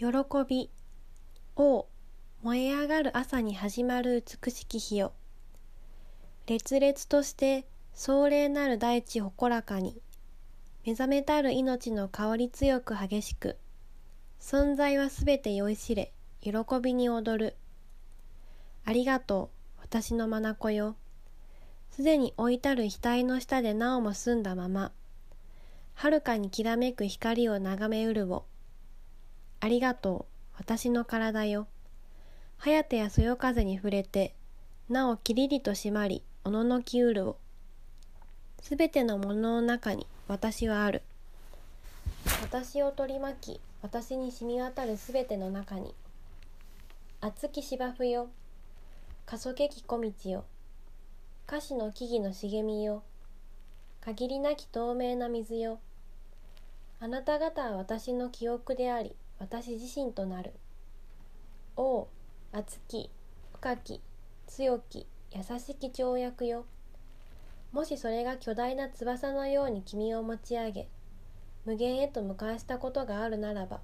喜び王燃え上がる朝に始まる美しき日よ。烈烈として壮麗なる大地誇らかに目覚めたる命の香り強く激しく存在はすべて酔いしれ喜びに踊る。ありがとう私の眼よ。すでに置いたる額の下でなおも澄んだままはるかにきらめく光を眺めうるを。ありがとう。私の体よ。颯やてやそよ風に触れてなおきりりと締まりおののきうるを。すべてのものの中に私はある。私を取り巻き私に染み渡るすべての中に。熱き芝生よ。過疎けき小道よ。歌詞の木々の茂みよ。限りなき透明な水よ。あなた方は私の記憶であり私自身となる。王熱き深き強き優しき跳躍よ。もしそれが巨大な翼のように君を持ち上げ無限へと向かわしたことがあるならば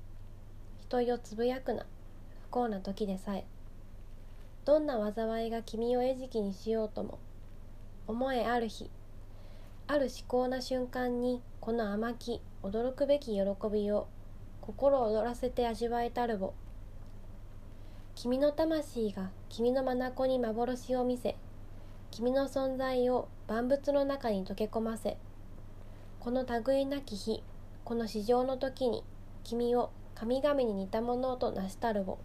人よつぶやくな不幸な時でさえ。どんな災いが君を餌食にしようとも思えある日ある至高な瞬間にこの甘き驚くべき喜びを心躍らせて味わえたるを。君の魂が君の眼に幻を見せ君の存在を万物の中に溶け込ませこの類なき日この史上の時に君を神々に似たものとなしたるを。